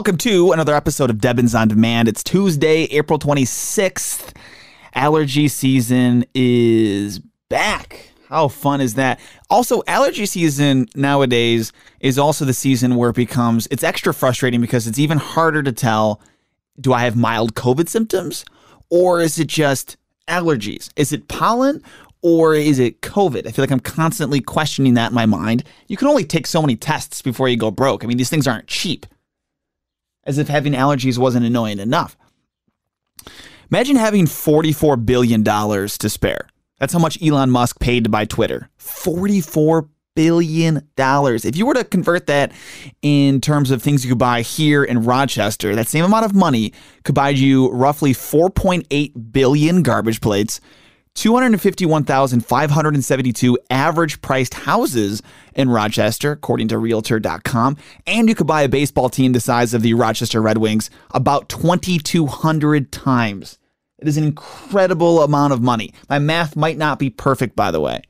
Welcome to another episode of Debbins on Demand. It's Tuesday, April 26th. Allergy season is back. How fun is that? Also, allergy season nowadays is also the season where it becomes it's extra frustrating because it's even harder to tell do I have mild COVID symptoms or is it just allergies? Is it pollen or is it COVID? I feel like I'm constantly questioning that in my mind. You can only take so many tests before you go broke. I mean, these things aren't cheap as if having allergies wasn't annoying enough. Imagine having $44 billion to spare. That's how much Elon Musk paid to buy Twitter. $44 billion. If you were to convert that in terms of things you could buy here in Rochester, that same amount of money could buy you roughly 4.8 billion garbage plates, 251,572 average priced houses in Rochester, according to Realtor.com. And you could buy a baseball team the size of the Rochester Red Wings about 2,200 times. It is an incredible amount of money. My math might not be perfect, by the way,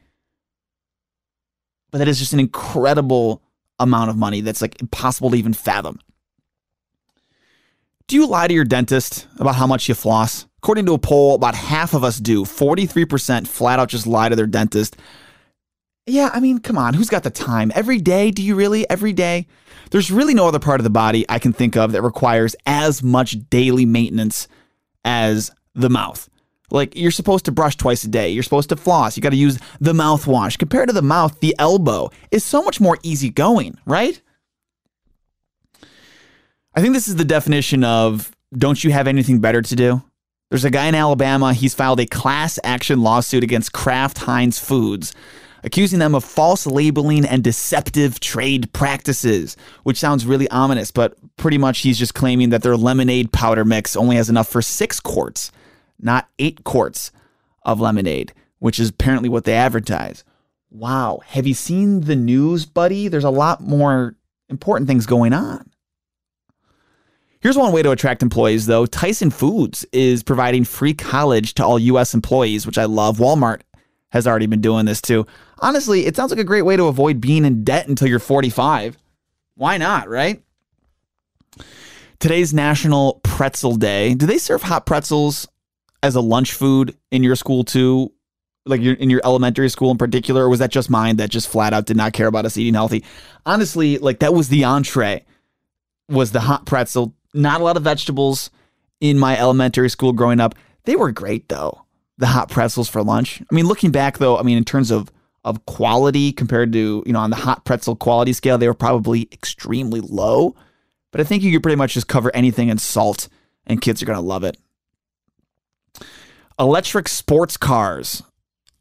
but that is just an incredible amount of money that's like impossible to even fathom. Do you lie to your dentist about how much you floss? According to a poll, about half of us do. 43% flat out just lie to their dentist. Yeah, I mean, come on, who's got the time? Every day? Do you really? Every day? There's really no other part of the body I can think of that requires as much daily maintenance as the mouth. Like, you're supposed to brush twice a day. You're supposed to floss. You got to use the mouthwash. Compared to the mouth, the elbow is so much more easygoing, right? I think this is the definition of don't you have anything better to do? There's a guy in Alabama, he's filed a class action lawsuit against Kraft Heinz Foods, accusing them of false labeling and deceptive trade practices, which sounds really ominous, but pretty much he's just claiming that their lemonade powder mix only has enough for six quarts, not eight quarts of lemonade, which is apparently what they advertise. Wow. Have you seen the news, buddy? There's a lot more important things going on. Here's one way to attract employees, though. Tyson Foods is providing free college to all U.S. employees, which I love. Walmart has already been doing this too. Honestly, it sounds like a great way to avoid being in debt until you're 45. Why not, right? Today's National Pretzel Day. Do they serve hot pretzels as a lunch food in your school too? Like in your elementary school in particular, or was that just mine that just flat out did not care about us eating healthy? Honestly, like that was the entree, was the hot pretzel not a lot of vegetables in my elementary school growing up. They were great though. The hot pretzels for lunch. I mean, looking back though, I mean, in terms of of quality compared to you know on the hot pretzel quality scale, they were probably extremely low. But I think you could pretty much just cover anything in salt, and kids are gonna love it. Electric sports cars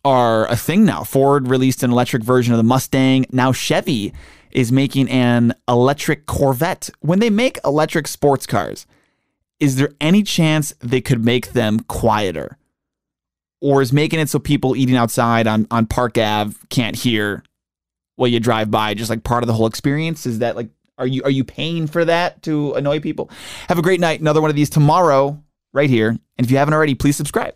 are a thing now. Ford released an electric version of the Mustang. Now Chevy is making an electric Corvette. When they make electric sports cars, is there any chance they could make them quieter? Or is making it so people eating outside on, on Park Ave can't hear while you drive by just like part of the whole experience? Is that like are you are you paying for that to annoy people? Have a great night. Another one of these tomorrow right here. And if you haven't already, please subscribe.